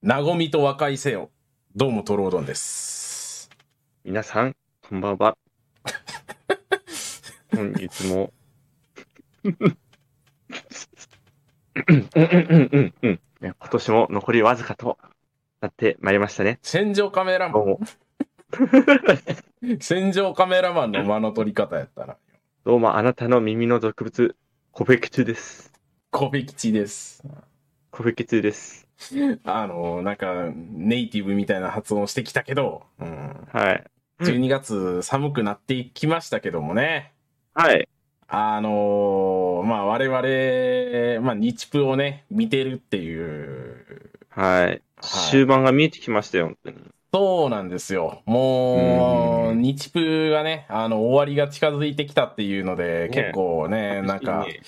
なごみと和解せよ。どうもトロードンです。皆さん、こんばんは。本日も。今年も残りわずかとなってまいりましたね。戦場カメラマン、戦場カメラマンの間の取り方やったな。どうもあなたの耳の俗物、コベキツです。コベ吉です。コベキツです。あの、なんか、ネイティブみたいな発音してきたけど、うん、はい。12月寒くなってきましたけどもね。はい。あのーまあ我々、まあ日プをね、見てるっていう、はい。終盤が見えてきましたよ、本当に。そうなんですよ。もう、うん日プがね、あの、終わりが近づいてきたっていうので、ね結構ね、なんか、ね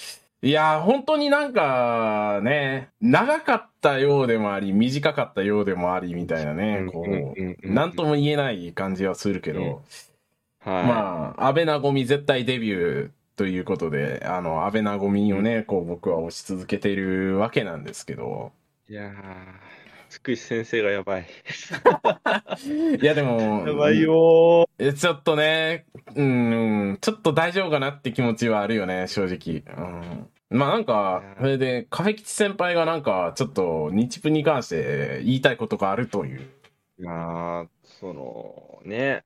いや、本当になんかね、長かったようでもあり、短かったようでもあり、みたいなね、こうなんとも言えない感じはするけど、うん。はい。まあ、安倍なごみ絶対デビューということで、あの、安倍なごみをね、こう僕は推し続けているわけなんですけど、いやー、つくし先生がやばい。いやでも、やばいよえちょっとね、うん、ちょっと大丈夫かなって気持ちはあるよね、正直。うん、まあなんか、それで、カフェ吉先輩がなんか、ちょっと、日プに関して言いたいことがあるという。ー。まあ、その、ね、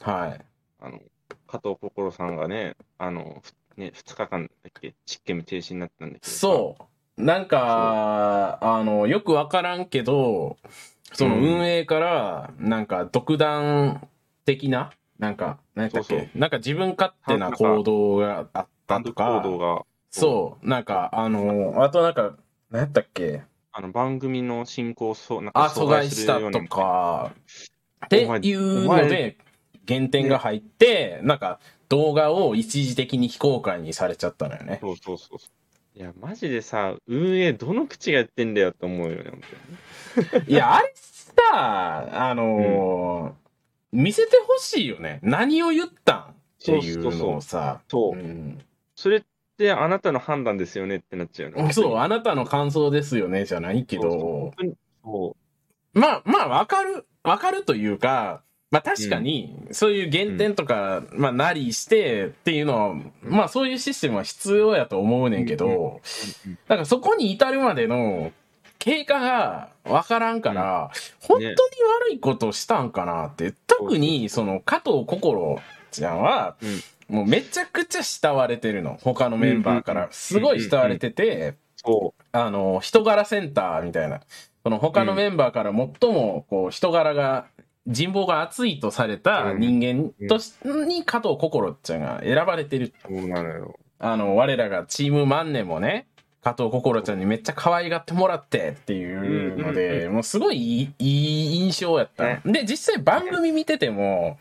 はい。あの、加藤心さんがね、あの、ふね、2日間だっけ、実験停止になったんだけどさ。そう。なんか、あの、よくわからんけど、そのうん。運営から、なんか独断的な、なんか、何だっけそうなんか自分勝手な行動があったとか行、動が、そう、なんか、あの、あとなんか、何やったっけあの、番組の進行をそう、なんあ、か阻害したとか、っていうので、減点が入って、なんか動画を一時的に非公開にされちゃったのよね。そうそうそうそう。いや、マジでさ、運営どの口がやってんだよって思うよね、本いや、あれさ、あのー見せてほしいよね。何を言ったん？っていうのをさ。当に。そう。うんそれってあなたの判断ですよねってなっちゃうの。そう、あなたの感想ですよね、じゃないけそうそうまあ、まあ、わかる、わかるというか、まあ確かに、そういう減点とか、まあなりしてっていうのは、まあそういうシステムは必要やと思うねんけど、うん。からそこに至るまでの経過がわからんから、本当に悪いことしたんかなって、特にその加藤心ちゃんは、もうめちゃくちゃ慕われてるの。他のメンバーから。すごい慕われてて、そあの、人柄センターみたいな。その他のメンバーから最も、こう、人柄が、人望が厚いとされた人間とし、に加藤心ちゃんが選ばれてる。う。そうなのよ。あの、我らがチーム万年もね、加藤心ちゃんにめっちゃ可愛がってもらってっていうのうんうんで、もうすごいいい印象やったね。で、実際番組見てても、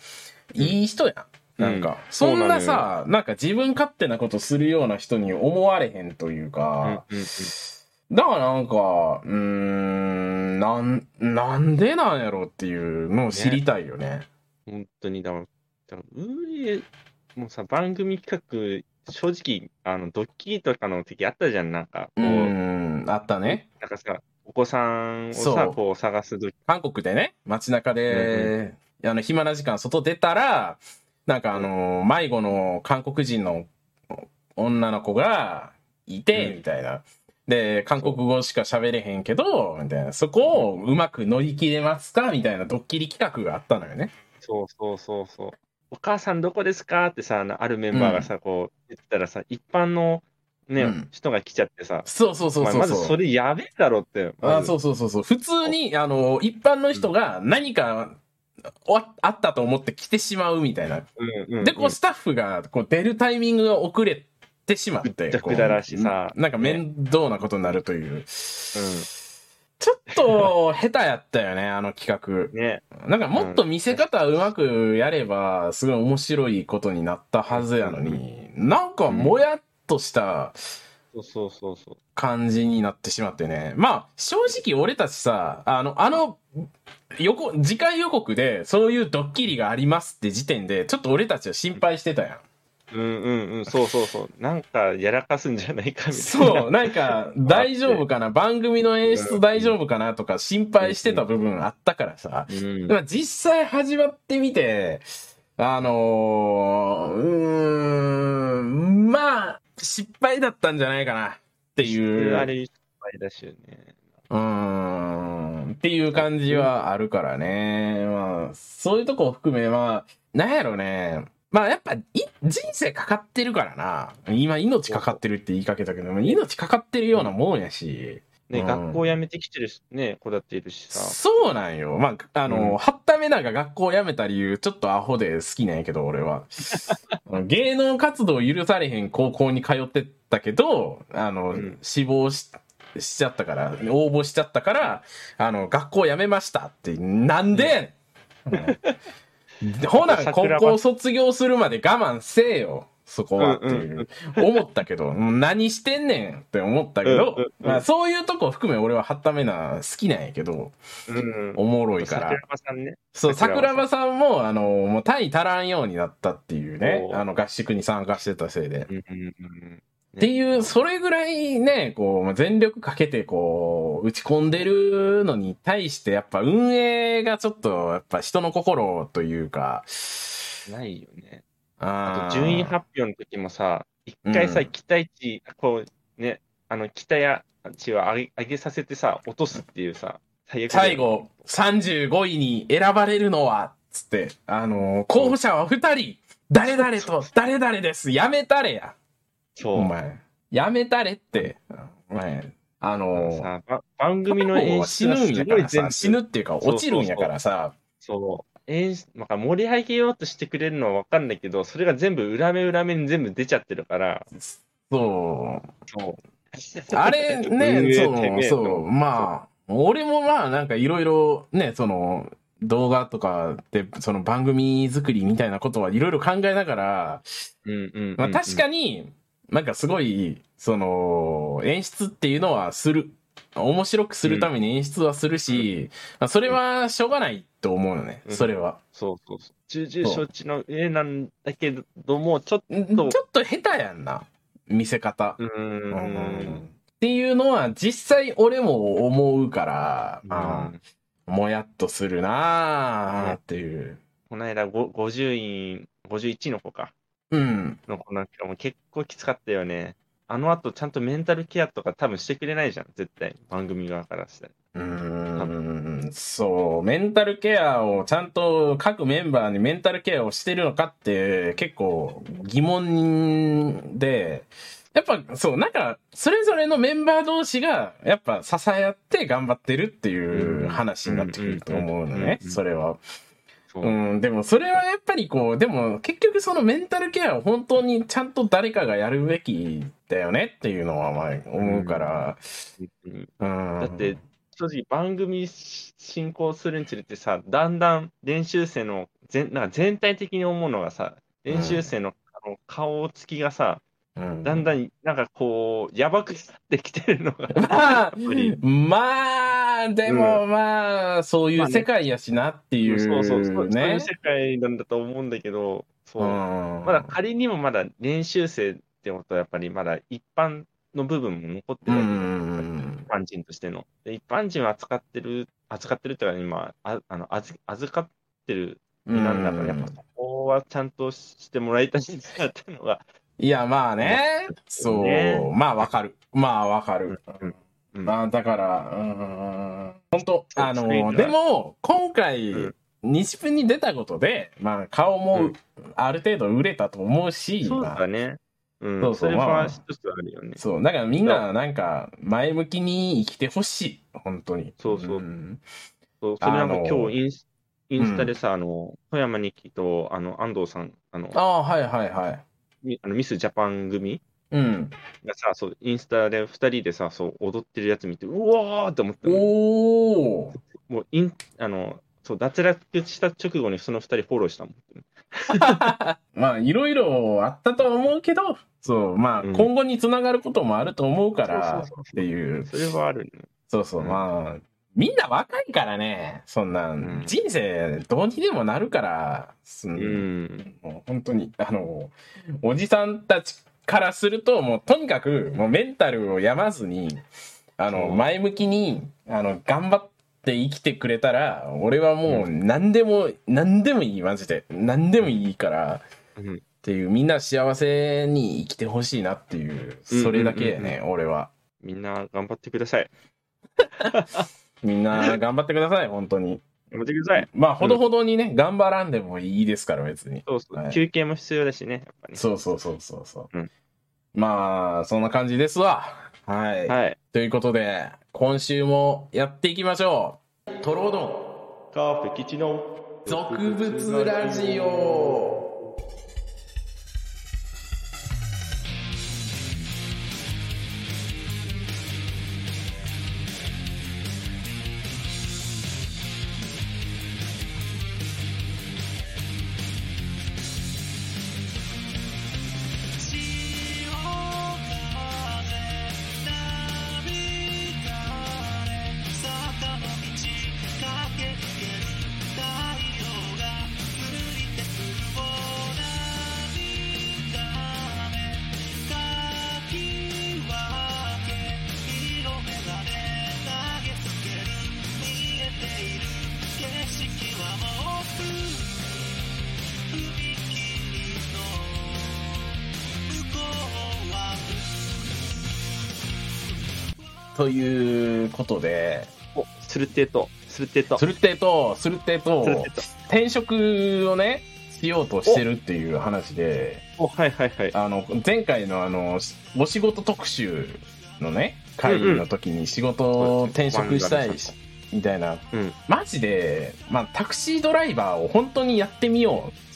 いい人やん。なんか、うんそんなさ、なんか自分勝手なことするような人に思われへんといううんか、うんうんだからなんか、うーん、なん、なんでなんやろっていうのを知りたいよね。本当に、だだから運営、もうさ、番組企画、正直、あの、ドッキリとかの時あったじゃん、なんか、うこう、ーん、あったね。なんかさ、お子さんをさ、こう探す時。韓国でね、街中で、あの、暇な時間外出たら、なんかあの、迷子の韓国人の女の子がいて、うん。みたいな。で、韓国語しか喋れへんけど、みたいな。そこをうまく乗り切れますか？みたいなドッキリ企画があったのよね。そうそうそうそう。お母さんどこですか？ってさ、あのあるメンバーがさ、こう言ってたらさ、一般のね、うん人が来ちゃってさ、そうそうそうお前まずそうそう。それやべえだろって。あまずそうそうそうそう。普通に、あの、一般の人が何か、おあったと思って来てしまうみたいな。うんうんうんで、こう、スタッフが、こう、出るタイミングが遅れてしまって、こうぐっちゃぐだらしさなんか面倒なことになるという。うちょっと、下手やったよね、あの企ん。ね。画。なんかもっと見せ方うまくやれば、すごい面白いことになったはずやのに、なんかもやっとしたそうそうそうそう。感じになってしまってね。まあ、正直俺たちさ、あの、あの、予告、次回予告でそういうドッキリがありますって時点で、ちょっと俺たちは心配してたやん。うんうんうん、そうそうそう。なんかやらかすんじゃないかみたいな。そう、なんか、大丈夫かな番組の演出大丈夫かなとか心配してた部分あったからさ。うん。まあ実際始まってみて、あのー、うーん、まあ、失敗だったんじゃないかなっていう。あれ、失敗だしよね。うーん、っていう感じはあるからね。まあ、そういうとこを含め、まあ、なんやろね。まあやっぱい人生かかってるからな。今命かかってるって言いかけたけど、命かかってるようなもんやし。ね、うん学校辞めてきてるし、ね、子だっているしさ。そうなんよ。まあ、あの、うんはっためなが学校辞めた理由、ちょっとアホで好きなんやけど、俺は。芸能活動許されへん高校に通ってたけど、あの、うん死亡し、しちゃったから、応募しちゃったから、あの、学校辞めましたって、なんでうんほな、高校卒業するまで我慢せえよ。そこはっていう、思ったけど、うん何してんねんって思ったけどまあそういうとこ含め俺ははっためな好きなんやけど、うん。おもろいから桜。庭さんね。そう、桜桜庭さんも、あの、もう体足らんようになったっていうね、あの合宿に参加してたせいで。っていう、それぐらいね、こう、まあ全力かけて、こう、打ち込んでるのに対して、やっぱ運営がちょっと、やっぱ人の心というか、ないよね。あー。あと、順位発表の時もさ、一回さ、うん。期待値、こう、ね、あの、期待値を上げ上げさせてさ、落とすっていうさ、最悪最後、35位に選ばれるのは、つって、あの、候補者は2人、誰々と誰々です、やめたれや。そう。お前、やめたれって、お前、あの、さば番組の演死ぬ出がすんやからさ、ごい全部死ぬっていうか落ちるんやからさ、そう。演出、なんか盛り上げようとしてくれるのはわかんないけど、それが全部裏目裏目に全部出ちゃってるから、そう。そう。あれ運ね、営そう、そう、まあ、俺もまあなんかいろいろね、その、動画とかで、その番組作りみたいなことはいろいろ考えながら、うんうん。まあ確かに、なんかすごい、その、演出っていうのはする。面白くするために演出はするし、まあそれはしょうがないと思うのね、うんそれは。そうそうそう。重々承知の上なんだけども、ちょっちょっと下手やんな、見せ方。と、うーん。っていうのは実際俺も思うから、まうんあ、もやっとするなーっていう。この間、ご50位、51の子か。うん。の子なんかもう結構きつかったよね。あの後、ちゃんとメンタルケアとか多分してくれないじゃん、絶対。番組側からしたら。うーん。そう。メンタルケアをちゃんと各メンバーにメンタルケアをしてるのかって結構疑問で、やっぱそう、なんか、それぞれのメンバー同士が、やっぱ支え合って頑張ってるっていう話になってくると思うのね、うんそれは。そう。うん、でもそれはやっぱりこう、でも結局そのメンタルケアを本当にちゃんと誰かがやるべきだよねっていうのはまあ思うから、本当にうん。だって、正直番組進行するにつれてさ、だんだん練習生の全なんか全体的に思うのがさ、練習生の,、あの顔つきがさ、うん、だんだんなんかこう、やばくなってきてるのが、まあでもまあ、そういう世界やしなっていうそうそうそう、そういうね。世界なんだと思うんだけど、そうう、ん。まだ仮にもまだ練習生ってことはやっぱりまだ一般の部分も残ってうるわけじゃんん。一般人としての。で一般人を扱ってる、扱ってるというか、今、ああの預預かってる身なんだから、やっぱそこはちゃんとしてもらいたいなっていうのが、いや、まあね。そう。ねまあわかる。まあわかる。うんうんまあだから、うん。本当あの、でも、今回、うん西分に出たことで、まあ顔もうんある程度売れたと思うし、そうまあだね。うん、そうそうれまあは一つあるよね。そう、だからみんななんか前向きに生きてほしい。本当に。そうそうんそそうそれなんか今日インス、インスタでさ、あの、富山日記と、あの、安藤さん、あの、ああ、はいはいはい。みあのミスジャパン組？うん。がさ、そう、インスタで二人でさ、そう、踊ってるやつ見て、うわーって思ったのおー。もう、イン、あの、そう、脱落した直後にその二人フォローしたもん。まあ、いろいろあったと思うけど、そう、まあ、うん今後につながることもあると思うから、っていう。それはあるね。そうそう、うんまあ、みんな若いからね、そんな、ん人生どうにでもなるから、うん。もう本当に、あの、おじさんたちからすると、もうとにかく、もうメンタルを病まずに、あの、前向きに、あの、頑張って生きてくれたら、俺はもう何でも、何でもいい、マジで。何でもいいから、うんっていう、みんな幸せに生きてほしいなっていう、それだけやね、うん俺は。みんな頑張ってください。みんな頑張ってください、本当に。頑張ってください。まあ、ほどほどにね、頑張らんでもいいですから、別に。そうそう、はい休憩も必要だしね、やっぱり。そうそうそうそうそう。うんまあ、そんな感じですわ。はい。はい。ということで、今週もやっていきましょう。トロドン、カーフェ吉の俗物ラジオ。ことで、お、スルテート、スルテート。スルテと、スルテとスルテ、ート。転職をね、しようとしてるっていう話で、お、はいはいはい。あの、前回のあの、お仕事特集のね、会議の時に仕事を転職したいし、みたいな、うん。マジで、まあ、タクシードライバーを本当にやってみよう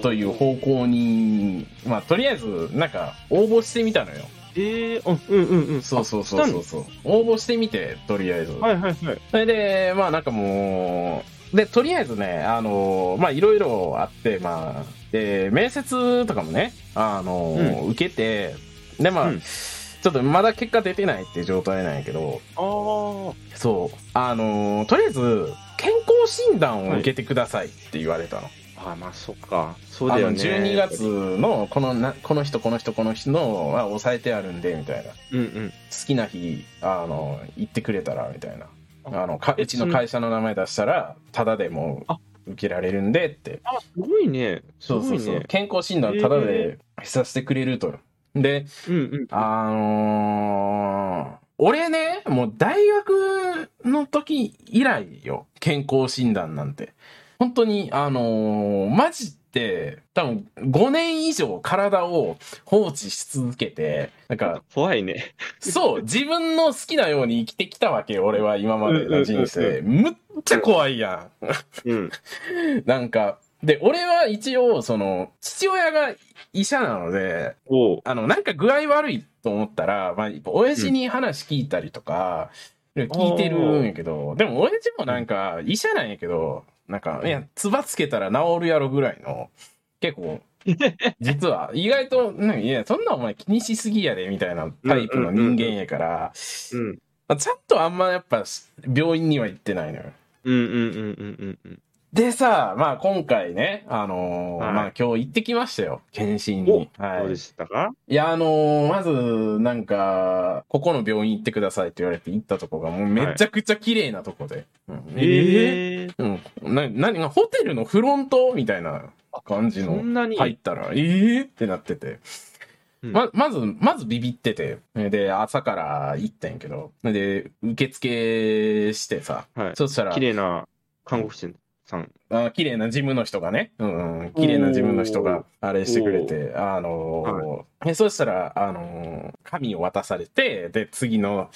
という方向に、まあ、とりあえず、なんか、応募してみたのよ。えー、うんうんうんうん。そうそうそうそうそう。応募してみて、とりあえず。はいはいはい。それで、まあなんかもう、で、とりあえずね、あの、まあいろいろあって、まあ、で、面接とかもね、あの、受けて、で、まあ、うんちょっとまだ結果出てないっていう状態なんやけど、あー。そう、あの、とりあえず、健康診断を受けてくださいって言われたの。あー、まあそっか。そうだよね。12月の、このな、この人、この人、この人のは抑えてあるんで、みたいな。うんうん。好きな日、あの、行ってくれたら、みたいな。あの、うちの会社の名前出したら、ただでもあう受けられるんでって。あ、すごいね。そうそうそう。ね。健康診断ただでさせてくれると。で、うんうん。あのー俺ね、もう大学の時以来よ。健康診断なんて。本当に、あのーマジって、多分5年以上体を放置し続けて、なんか、怖いね。そう、自分の好きなように生きてきたわけよ、俺は今までの人生。むっちゃ怖いやうん。ん。なんか、で、俺は一応、その、父親が医者なので。あの、なんか具合悪いと思ったら、まあ、親父に話聞いたりとか、聞いてるんやけど、でも親父もなんか医者なんやけど、なんか、いや、唾つけたら治るやろぐらいの、結構、実は、意外と、なんかいや、そんなお前気にしすぎやで、みたいなタイプの人間やから、うん。まあちゃんとあんまやっぱ病院には行ってないのよ。うんうんうんうんうんうん。でさ、まあ今回ね、あのーはいまあ今日行ってきましたよ。検診おに。はいどうで。したか？いや、あのーまず、なんか、ここの病院行ってくださいって言われて行ったとこがもうめちゃくちゃ綺麗なとこで。うんええうん。な、なにが、ホテルのフロントみたいな感じその。んなに？入ったら、ええってなってて。うんま、まず、まずビビってて。で、朝から行ったんやけど。で、受付してさ。はい。そしたら、綺麗な看護師さん。あ綺麗な事務の人がね、うんうん、綺麗な事務の人があれしてくれて、あのーでそしたら、あのー紙を渡されて、で、次の、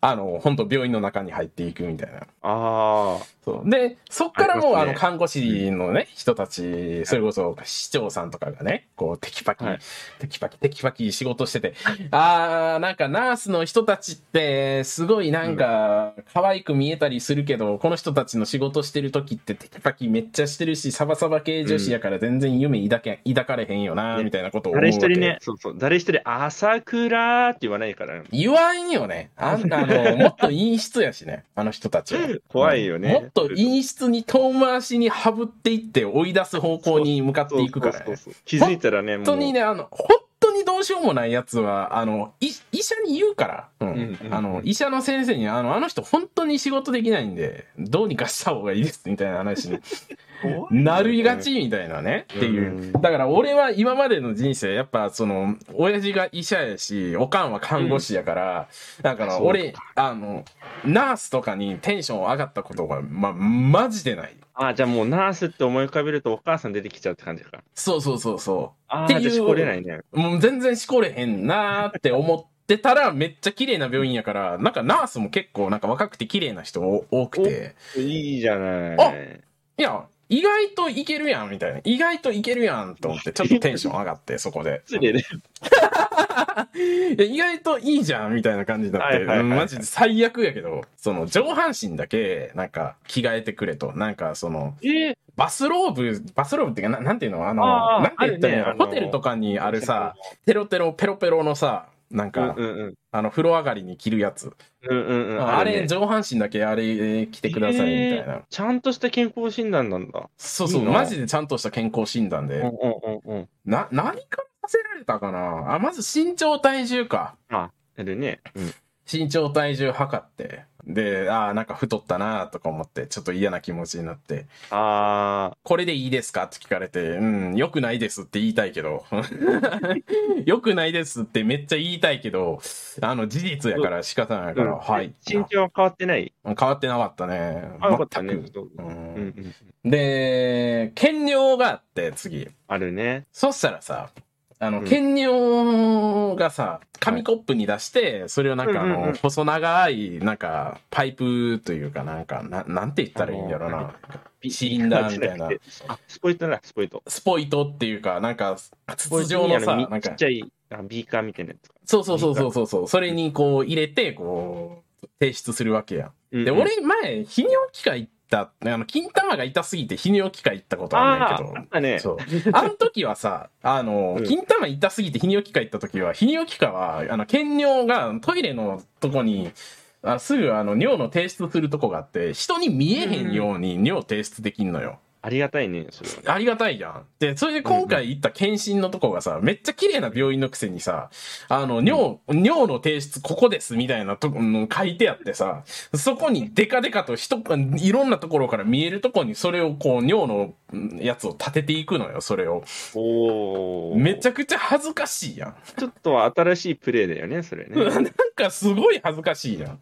あのー本当病院の中に入っていくみたいな。ああ。そう。で、そっからもう、あ,、ねの、看護師のね、人たち、それこそ市長さんとかがね、こう、テキパキ、はいテキパキ、テキパキ仕事してて、あー、なんかナースの人たちって、すごいなんか、可愛く見えたりするけど、この人たちの仕事してる時ってテキパキめっちゃしてるし、サバサバ系女子やから全然夢抱け、抱かれへんよな、ねみたいなことを思うわけ。誰一人ね、そうそう、誰一人朝倉って言わないから。言わんよね。あんあのの、もっと陰湿やしね、あの人たちは。怖いよね。もっと陰湿に遠回しにはぶっていって追い出す方向に向かっていくからね。気づいたらね、本当にね、あの、本当にどうしようもないやつは、あの、医者に言うから。うん。あの、医者の先生に、あの、あの人本当に仕事できないんで、どうにかした方がいいです、みたいな話に。なりがちみたいなね、っていう。だから俺は今までの人生、やっぱその、親父が医者やし、おかんは看護師やから、だから俺、あの、ナースとかにテンション上がったことが、ま、マジでない。あじゃあもうナースって思い浮かべるとお母さん出てきちゃうって感じか。そうそうそうそう。ああ、じゃしこれないね。もう全然しこれへんなーって思ってたら、めっちゃ綺麗な病院やから、なんかナースも結構なんか若くて綺麗な人多くて。いいじゃない。あいや、意外といけるやん、みたいな。意外といけるやん、と思って、ちょっとテンション上がって、そこで。失礼ね。意外といいじゃん、みたいな感じになって、マジで最悪やけど、その、上半身だけ、なんか、着替えてくれと。なんか、その、えー、バスローブ、バスローブっていうか、ななんていうの？あの、あなんて言ったらいいの、ね、ホテルとかにあるさ、テロテロ、ペロペロのさ、なんか、うんうんうん、あの、風呂上がりに着るやつ。うんうんうん。あれ、ね、上半身だけあれ着てくださいみたいな、えー、ちゃんとした健康診断なんだ。そうそう、マジでちゃんとした健康診断で。うんうんうん、な、何かせられたかなあ、まず身長体重か。あ、やるね。うん。身長体重測って。で、ああ、なんか太ったなとか思って、ちょっと嫌な気持ちになって。ああ。これでいいですか？って聞かれて、うん、良くないですって言いたいけど。良くないですってめっちゃ言いたいけど、あの、事実やから仕方ないから、うん、はい。身長は変わってない？変わってなかったね。変わったね。うん、で、兼尿があって、次。あるね。そしたらさ、あの、兼尿がさ、紙コップに出して、それをなんかあの、細長い、なんか、パイプというかなんか、ななんて言ったらいいんだろうな。シリンダーみたいな。スポイトだ、スポイト。スポイトっていうか、なんか、筒状のさ、なんか。ちっちゃいビーカーみたいなやつ。そうそうそうそうそう。それにこう入れて、こう、提出するわけや。で、俺前、泌尿器科行って、た、あの、金玉が痛すぎて泌尿器科行ったことあるんだけど。ああね。そう。あの時はさ、あの、うん、金玉痛すぎて泌尿器科行った時は、泌尿器科は、あの、検尿がトイレのとこに、あすぐあの、尿の提出するとこがあって、人に見えへんように尿提出できんのよ。ありがたいね、それは、ありがたいじゃん。で、それで今回行った検診のとこがさ、めっちゃ綺麗な病院のくせにさ、あの、尿、尿の提出ここですみたいなとこ、書いてあってさ、そこにデカデカと人、いろんなところから見えるとこにそれをこう、尿のやつを立てていくのよ、それを。おめちゃくちゃ恥ずかしいやん。ちょっと新しいプレイだよね、それね。なんかすごい恥ずかしいやん。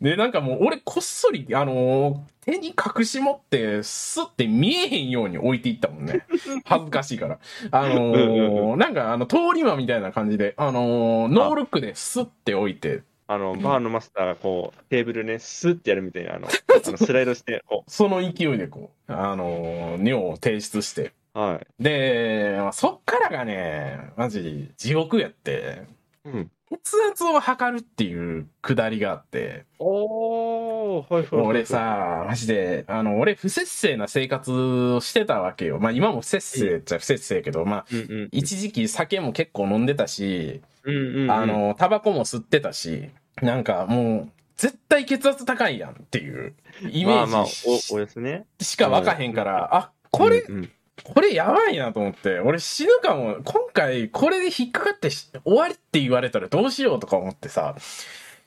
で、なんかもう俺こっそり、あのー手に隠し持って、スッて見えへんように置いていったもんね。恥ずかしいから。あのー、なんかあの、通り魔みたいな感じで、あのー、ノールックでスッて置いて。あの、バーのマスターがこう、テーブルね、スッてやるみたいな、あの、あのスライドして、こう。その勢いでこう、あのー、尿を提出して。はい。で、そっからがね、マジ、地獄やって。うん。血圧を測るっていうくだりがあって。おー、はいはい、はい、俺さ、マジで、あの、俺不節制な生活をしてたわけよ。まあ今も不節制っちゃ不節制やけど、まあ、うんうん、一時期酒も結構飲んでたし、うんうんうん、あの、タバコも吸ってたし、なんかもう、絶対血圧高いやんっていうイメージ。まあまあ、お、おやすね。しかわかへんから、あ、これ、うんうんこれやばいなと思って、俺死ぬかも、今回これで引っかかって終わりって言われたらどうしようとか思ってさ、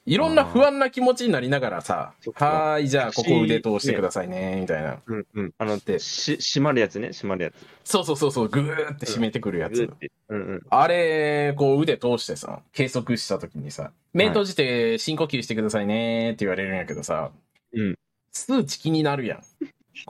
いろんな不安な気持ちになりながらさ、はーい、じゃあここ腕通してくださいね、みたいな。うんうん。あの、で、し、閉まるやつね、閉まるやつ。そうそうそうそう、ぐーって締めてくるやつ。うんうん。あれ、こう腕通してさ、計測した時にさ、目閉じて深呼吸してくださいねって言われるんやけどさ、うん。数値気になるやん。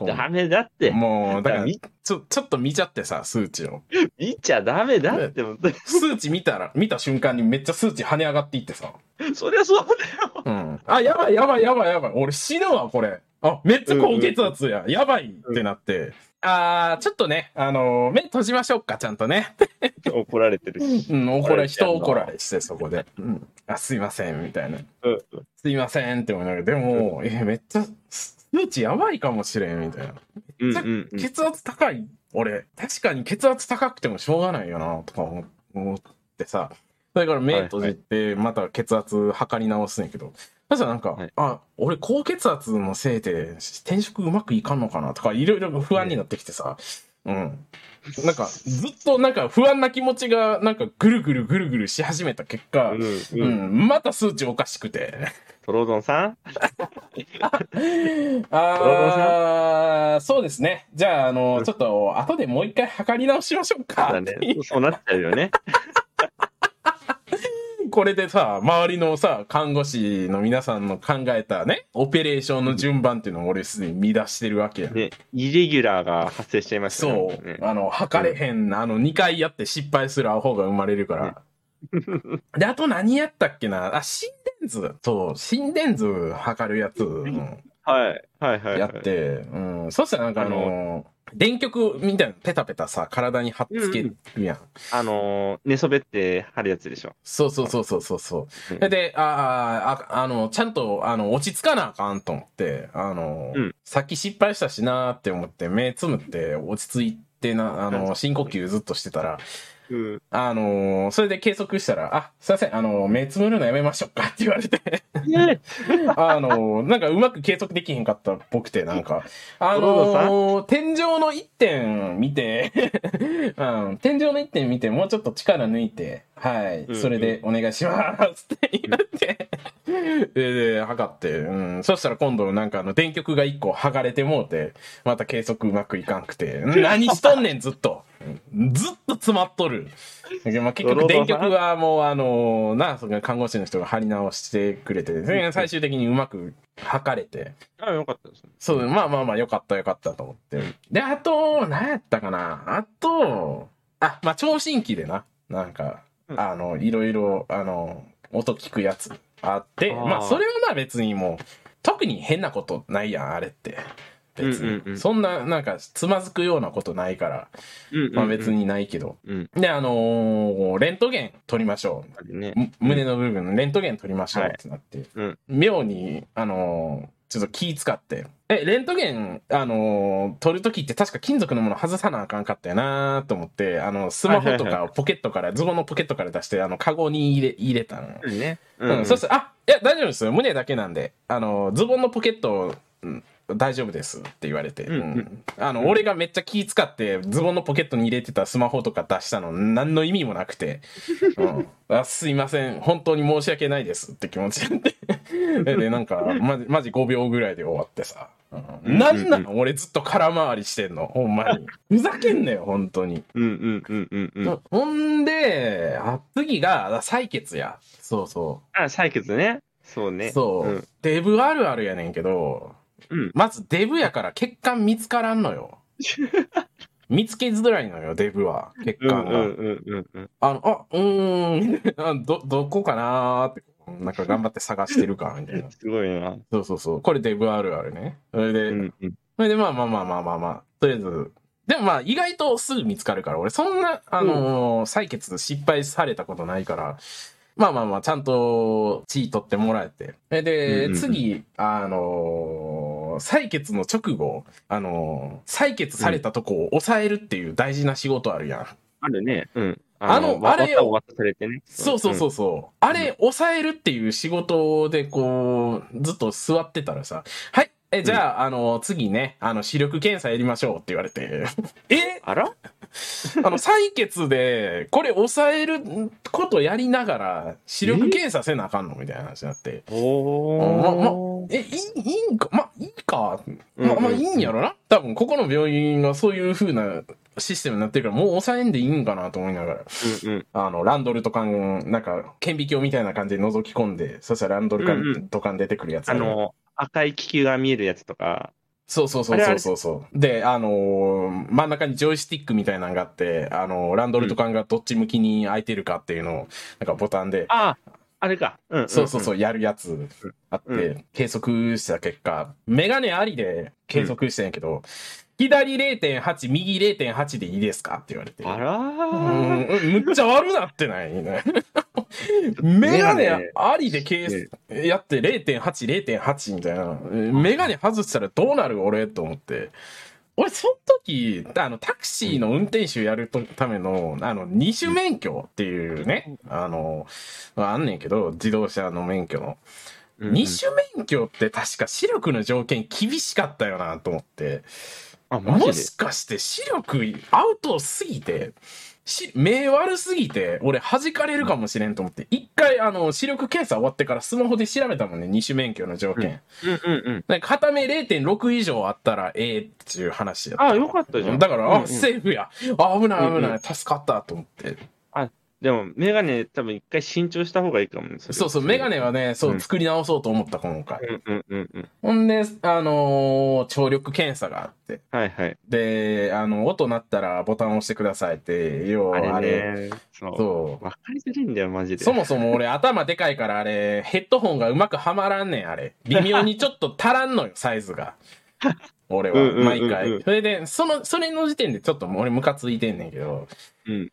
ダメだって。もう、だから、ちょ、ちょっと見ちゃってさ、数値を。見ちゃダメだって。数値見たら、見た瞬間にめっちゃ数値跳ね上がっていってさ。そりゃそうだよ。うん。あ、やばいやばいやばいやばい。俺死ぬわ、これ。あ、めっちゃ高血圧や。やばいってなって。あー、ちょっとね、あのー、目閉じましょうか、ちゃんとね。怒られてるし。うん、怒られ、人怒られして、そこで。うん。あ、すいません、みたいな。うん。すいませんって思いながら、でも、え、めっちゃ、数値やばいかもしれん、みたいな。めっちゃ血圧高い、俺。確かに血圧高くてもしょうがないよな、とか思ってさ。それから目閉じて、また血圧測り直すんやけど、そしたらなんか、はいあ、俺高血圧のせいで転職うまくいかんのかなとか、いろいろ不安になってきてさ、うん。なんか、ずっとなんか不安な気持ちが、なんかぐるぐるぐるぐるし始めた結果、うん、ううん。ん、また数値おかしくて。トロードンさん？あー、そうですね。じゃあ、あの、うんちょっと、後でもう一回測り直しましょうか。だね。そうなっちゃうよね。これでさ、周りのさ、看護師の皆さんの考えたね、オペレーションの順番っていうのを俺すでに見出してるわけや。ね、イレギュラーが発生しちゃいましたそね。う。あの、測れへん、あの、2回やって失敗するアホが生まれるから。で、あと何やったっけな？あ、心電図。そう、心電図測るやつ、うんはい。はいはいはい。やって、うん。そしたらなんかあの、電極みたいなのペタペタさ、体に貼っつけるやん。あのー、寝そべって貼るやつでしょ？そうそうそうそうそうそう。うんで、あーあ、あの、ちゃんと、あの、落ち着かなあかんと思って、あの、うんさっき失敗したしなーって思って、目つむって落ち着いてな、あの、深呼吸ずっとしてたら、うん。あの、それで計測したら、あ、すいません、あの、目つむるのやめましょうかって言われて、あの、なんかうまく計測できへんかったっぽくて、なんか、あの、天井の一点見て、うん、天井の一点見て、もうちょっと力抜いて、はい、うんそれでお願いしますって言われて、で、で、測って、うん、そしたら今度なんかあの、電極が一個剥がれてもうて、また計測うまくいかんくて、何しとんねん、ずっと。ずっと詰まっとる。でまあ、結局電極はもうあのな、その看護師の人が貼り直してくれて、最終的にうまく測れて、あ、よかったですね。そう、まあまあまあよかったよかったと思って。で、あと、何やったかな？あと、あ、まあ聴診器でな、なんか、うんあの、いろいろ、あの、音聞くやつあって、あーまあそれはまあ別にもう、特に変なことないやん、あれって。別に。うんうんうんそんな、なんか、つまずくようなことないから、うんまあ別。にないけど。うん。で、あのーレントゲン取りましょう。。む胸の部分のレントゲン取りましょうはいってなって。うん妙に、あのーちょっと気使って。え、レントゲン、あのー撮るときって確か金属のもの外さなあかんかったよなーと思って、あの、スマホとはいはいかをポケットから、ズボンのポケットから出して、あの、カゴに入れ、入れたの。ね。うん、そしたら、あ、いや、大丈夫ですよ。胸だけなんで、あの、ズボンのポケット、うん大丈夫ですって言われて、うんうんうんあの、俺がめっちゃ気使って、ズボンのポケットに入れてたスマホとか出したの、何の意味もなくて、うん、あすいません、本当に申し訳ないですって気持ちになって、で、でなんか、まじ、マジ5秒ぐらいで終わってさ、うん、なの俺ずっと空回りしてんの、ほんまに。ふざけんなよ、本当に。うんうんうんうんうん。ほんで、あ次が、採血や。そうそう。あ、採血ね。そうね。そう、うんデブあるあるやねんけど、うんまずデブやから血管見つからんのよ。見つけづらいのよ、デブは。血うん管が。うんうんうんうん。あの、あ、うーん、あ ど、どこかなーって、なんか頑張って探してるか、みたいな。すごいな。そうそうそう。これデブあるあるね。それで、うんうん。それでまあまあまあまあまあまあ、とりあえず、でもまあ意外とすぐ見つかるから、俺そんな、あのー採血失敗されたことないから、まあまあまあ、ちゃんと血取ってもらえて。えで、次、あのー採血の直後、あのー採血されたとこを抑えるっていう大事な仕事あるやん。あるね。うん。あのあれをね。そうそうそうそう。あれ、抑えるっていう仕事で、こう、ずっと座ってたらさ、はい、え、じゃあ、あの、次ね、あの、視力検査やりましょうって言われて、え？あら？あの、採血で、これ抑えることやりながら、視力検査せなあかんのみたいな話になって、おー。え、いい、いいんか、ま、いいか、うんま、まあ、いいんやろな？多分、ここの病院がそういう風なシステムになってるから、もう抑えんでいいんかなと思いながら。うんうん。あの、ランドルとかん、なんか、顕微鏡みたいな感じで覗き込んで、そしたらランドルとかん出てくるやつるあの、赤い気球が見えるやつとか。そうそうそうそうそうそう。で、あのー真ん中にジョイスティックみたいなのがあって、あのーランドルとかんがどっち向きに空いてるかっていうのを、なんかボタンで、ああ、あれか。うんんん。そうそうそう、やるやつあって、う計測した結果、メガネありで計測したんやけど、左0.8、右0.8でいいですかって言われて。あらうー。ん、むっちゃ悪なってない？ね。メガネありで計ねやって0.8、0.8みたいな。メガネ外したらどうなる俺と思って。俺、その時、あの、タクシーの運転手やるための、あの、二種免許っていうね、あの、あんねんけど、自動車の免許の。うん二種免許って確か視力の条件厳しかったよなと思って。あ、マジで？もしかして視力アウトすぎて、し目悪すぎて、俺弾かれるかもしれんと思って、一回あの視力検査終わってからスマホで調べたもんね、二種免許の条件。うんうんうん。片目0.6以上あったらええっていう話やった。あ、よかったじゃん。だから、あ、うんうんセーフや。あ、危ない危うんない。助かったと思って。でも、メガネ多分一回新調した方がいいかもね。れそうそう、メガネはね、そうう、ん作り直そうと思った、今回。うんうんうんうん。ほんで、あのー聴力検査があって。はいはい。で、あの、音鳴ったらボタン押してくださいって、要はああれ、れね。そう。わかりづらいんだよ、マジで。そもそも俺頭でかいからあれ、ヘッドホンがうまくはまらんねん、あれ。微妙にちょっと足らんのよ、サイズが。俺は、毎回。それで、その、それの時点でちょっと俺ムカついてんねんけど。うん。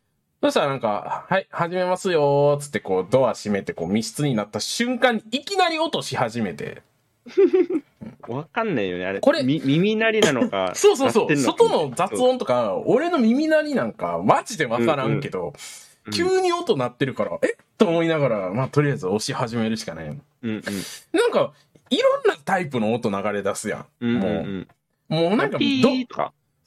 そしたらなんか、はい、始めますよーっつってこう、ドア閉めてこう、密室になった瞬間にいきなり音し始めて。わかんないよね、あれ。これみ耳鳴りなのか。そうそうそう。外の雑音とか、俺の耳鳴りなんか、マジでわからんけど、うん急に音鳴ってるから、え？っと思いながら、まあ、とりあえず押し始めるしかない。うんうん。なんか、いろんなタイプの音流れ出すやん。うんうんもう、うん。もうなんか、ピど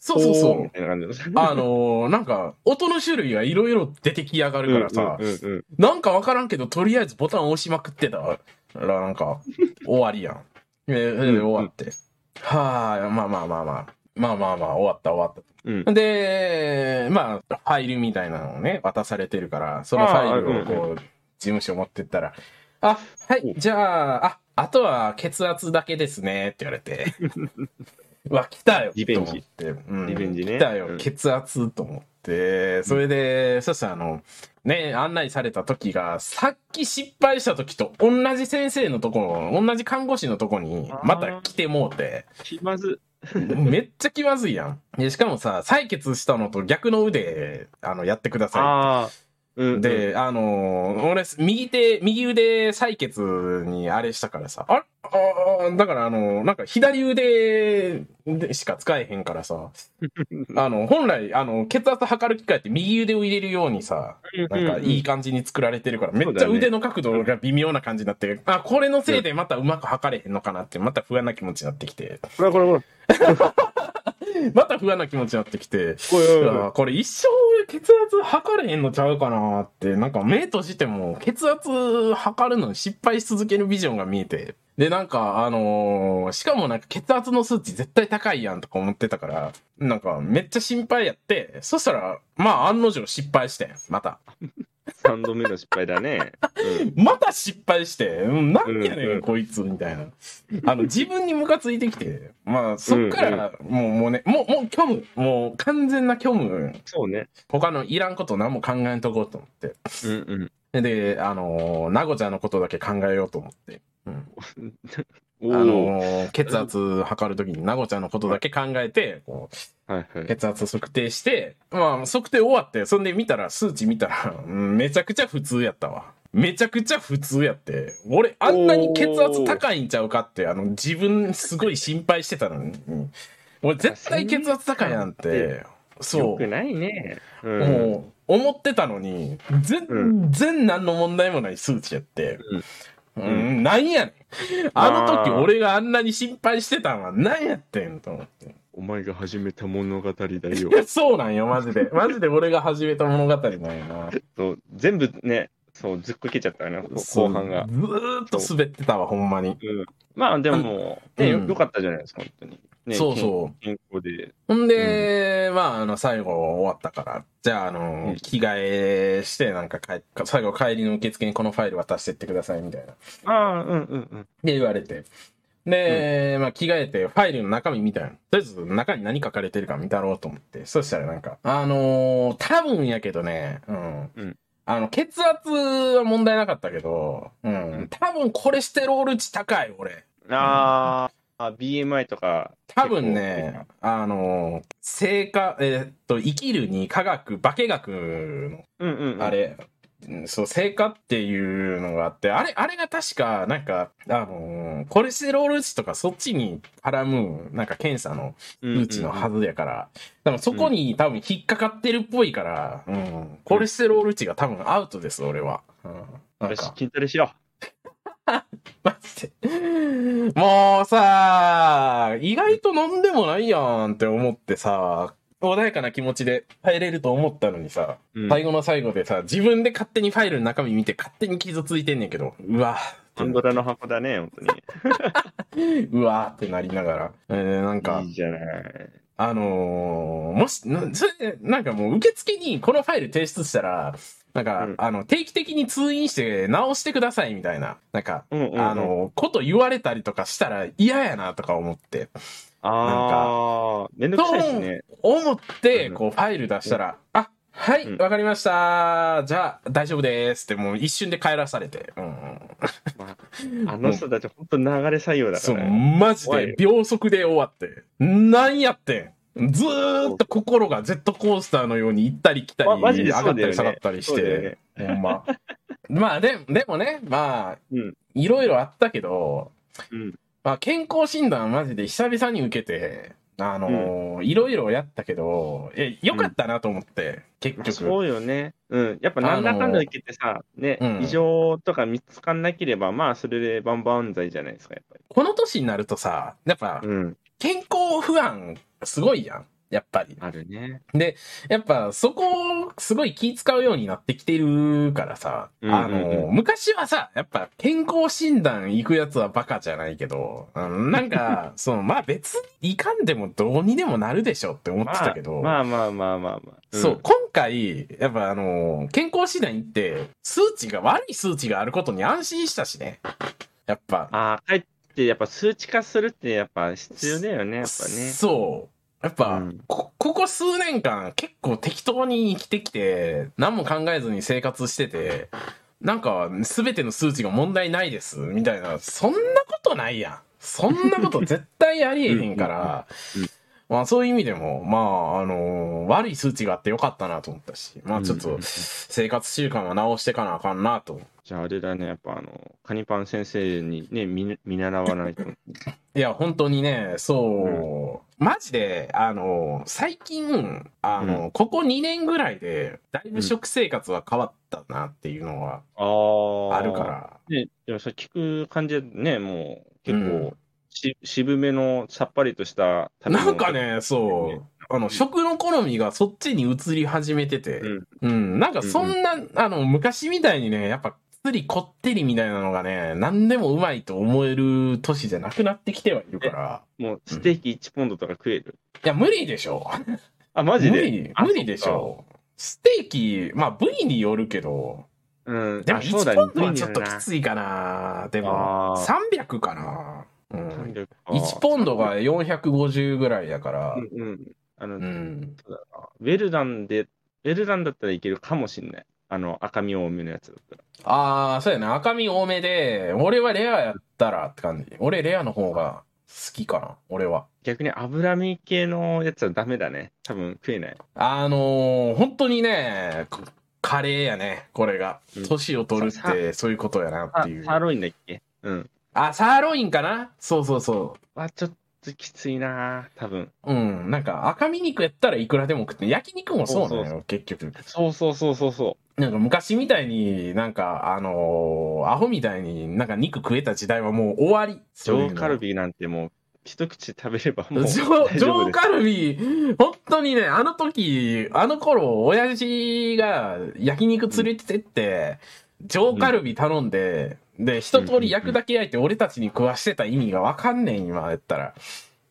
そうそうそみう。たいな感じです。あのーなんか、音の種類がいろいろ出てきやがるからさ、うんうんうんなんかわからんけど、とりあえずボタン押しまくってたら、なんか、終わりやん。え終わって。はあ、まあまあまあまあ。まあまあまあ、終わった終わった。うん。で、まあ、ファイルみたいなのをね、渡されてるから、そのファイルをこう、事務所持ってったら、あ、はい、じゃあ、あ、あとは血圧だけですね、って言われて。う わ、来たよ。リベンジと思って。うん、リベンジね来たよう、ん血圧と思って。それで、そしたらあの、ね、案内された時が、さっき失敗した時と同じ先生のところ、同じ看護師のとこに、また来てもうて。気まず。めっちゃ気まずいやん。でしかもさ、採血したのと逆の腕、あの、やってくださああ。うんい。で、あのー俺、右手、右腕採血にあれしたからさ、ああーだからあのーなんか左腕でしか使えへんからさ、あの、本来、あの、血圧測る機械って右腕を入れるようにさ、なんかいい感じに作られてるから、めっちゃ腕の角度が微妙な感じになって、あ、これのせいでまたうまく測れへんのかなって、また不安な気持ちになってきて。これこれこれ。また不安な気持ちになってきて、これ一生俺血圧測れへんのちゃうかなって、なんか目閉じても血圧測るのに失敗し続けるビジョンが見えて。で、なんか、あのーしかもなんか血圧の数値絶対高いやんとか思ってたから、なんかめっちゃ心配やって、そしたら、まあ案の定失敗してん、また。3度目の失敗だね。また失敗して、うん、なんやねん、うんうんこいつ、みたいな。あの、自分にムカついてきて、まあ、そっから、もう、もうね、もう、もう虚無、もう完全な虚無、そうね。他のいらんこと何も考えんとこうと思って。うんうん。で、あのー、なごちゃんのことだけ考えようと思って。うん、お あお。のー、血圧測るときになごちゃんのことだけ考えて、こう、はいはい。血圧測定して、まあ、測定終わって、そんで見たら、数値見たら、うんめちゃくちゃ普通やったわ。めちゃくちゃ普通やって、俺、あんなに血圧高いんちゃうかって、あの、自分すごい心配してたのに、うん俺絶対血圧高いなんて、そよう。くないね。うん。もう、思ってたのに、全然何の問題もない数値やって。うんん、なんやねん。あの時俺があんなに心配してたのは何やってんと思って。お前が始めた物語だよ そうなんよ、マジで。マジで俺が始めた物語なんやな。そう、全部ね、そう、ずっこけちゃったよね、後半が。ずーっと滑ってたわ、ほんまに。うん。まあでも、ね、よかったじゃないですか、本当に。ね、そうそう健康で。ほんで、まあ、あの、最後終わったから、じゃあ、あの、うん着替えして、なんか帰、最後帰りの受付にこのファイル渡してってください、みたいな。ああ、うんうんうん。で、言われて。で、まあ、着替えて、ファイルの中身見たよ。とりあえず、中に何書かれてるか見たろうと思って。そしたらなんか、あのー多分やけどね、うん。うんあの、血圧は問題なかったけど、うん。多分コレステロール値高い、俺。あーあ、BMI とか。多分ね、あのー生化、えーっと、生きるに科学、化学のうんうんうん。あれ、うんそう、成果っていうのがあって、あれ、あれが確か、なんか、あのーコレステロール値とかそっちに絡む、なんか検査の数値のはずやから、多分そこに多分引っかかってるっぽいから、うん、コレステロール値が多分アウトです、俺は。うん、よしか、筋トレしよマジで。もうさ、意外と飲んでもないやんって思ってさ、穏やかな気持ちで入れると思ったのにさ、うん。最後の最後でさ、自分で勝手にファイルの中身見て勝手に傷ついてんねんけど、うわパンドラの箱だね、本当に。うわーってなりながら、えーなんかいい、じゃない。あのーもし、なそれで、なんかもう受付にこのファイル提出したら、なんか、うん。あの、定期的に通院して直してくださいみたいな、なんか、うんうんうん。あの、こと言われたりとかしたら嫌やなとか思って、ああ、めんどくさいしね。思って、うんこう、ファイル出したら、あ、はい、うんわかりました。じゃあ、大丈夫ですって、もう一瞬で帰らされて。うんあ、あの人たち本当流れ採用だかそう。マジで秒速で終わって。なんやってんずーっと心がジェットコースターのように行ったり来たり、ま上がったり下がったりしそうだよねて。ほんま。まあで、でもね、まあ、うんいろいろあったけど、うん。まあ健康診断マジで久々に受けて、あのーいろいろやったけど、え、よかったなと思って、結局。そうよね。うん。やっぱなんだかんだ受けてさ、ね、うん異常とか見つかんなければ、まあ、それでバンバン罪じゃないですか、やっぱり。この年になるとさ、やっぱうん。健康不安すごいやん。やっぱり。あるね。やっぱそこをすごい気使うようになってきてるからさ、うんうんうんあの、昔はさ、やっぱ健康診断行くやつはバカじゃないけど、あのなんか、その、まあ別に行かんでもどうにでもなるでしょって思ってたけど、まあまあまあまあまあ。そう、今回、やっぱあの、健康診断行って、数値が、悪い数値があることに安心したしね。やっぱ。ああ、帰って、やっぱ数値化するってやっぱ必要だよね、やっぱね。そう。やっぱ、うんこ、ここ数年間結構適当に生きてきて、何も考えずに生活してて、なんか全ての数値が問題ないです、みたいな、そんなことないやん。そんなこと絶対ありえへんからまあそういう意味でも、まあ、あの悪い数値があってよかったなと思ったし、まあちょっと生活習慣は直してかなあかんなと。じゃああれだね、やっぱあの、カニパン先生にね、見見習わないと。いや、本当にね、そう、マジで、あの、最近、あの、ここ2年ぐらいで、だいぶ食生活は変わったなっていうのはあるか。ら。ね、でもそれ聞く感じでね、もう結構、うん。し渋めのさっぱりとした食べ物なんかね、そう、あの、食の好みがそっちに移り始めてて、うん。うん、なんかそんな、あの、昔みたいにね、やっぱ、つりこってりみたいなのがね、何でもうまいと思える年じゃなくなってきてはいるから、もうステーキ1ポンドとか食える？いや、無理でしょ。あ、マジで？無理、あ無理でしょ。ステーキ、まあ部位によるけど、うん。でもあそうだ1ポンドはねちょっときついかな。でも、あー300かな。うん。300 1ポンドが450ぐらいやからう、んうん。あの、うん。ウェルダンで、ウェルダンだったらいけるかもしんない。あの、赤身多めのやつだったら。ああ、そうやな。赤身多めで、俺はレアやったらって感じ。俺レアの方が好きかな。俺は。逆に脂身系のやつはダメだね。多分食えない。あのー、本当にね、こカレーやね。これがうん。年を取るってそういうことやなあ、っていう。サーロインだっけ？うん。あ、サーロインかな？そうそうそう。あ、ちょっときついな多分。うん、なんか赤身肉やったらいくらでも食って、焼肉もそうなのよ、そうそう結局。そうそうそうそうそなんか昔みたいになんか、あのーアホみたいになんか肉食えた時代はもう終わり。上カルビなんてもう、一口食べればもう上大丈夫です。上カルビ、本当にね、あの時、あの頃、親父が焼肉連れてって、上カルビ頼んで、で、一通り焼くだけ焼いて俺たちに食わしてた意味がわかんねん、今やったら。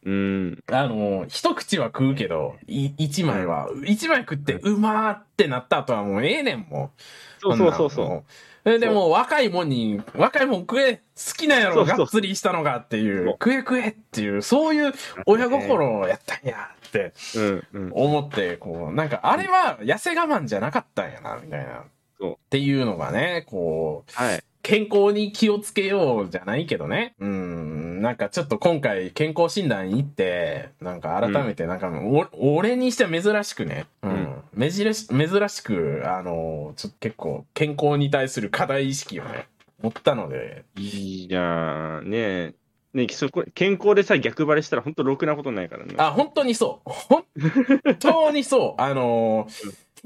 うん。あの、一口は食うけど、い一枚は、一枚食って、うまーってなった後はもうええねん、もう。そうそうそうそう。でもう若いもんに、若いもん食え、好きなんやろ、がっつりしたのがっていう、食え食えっていう、そういう親心やったんやって。思って、こう、なんかあれは痩せ我慢じゃなかったんやな、みたいな。そうっていうのがね、こう、はい。健康に気をつけようじゃないけどね。うん。なんかちょっと今回健康診断行って、なんか改めてなんか、お俺にしては珍しくね。うん。うん珍し珍しく、あの、ちょっと結構健康に対する課題意識をね、持ったので。いいじゃん。ねえ。ねえ、そこ、健康でさ、逆張れしたら本当ろくなことないからね。あ、本当にそう。本当にそう。あの、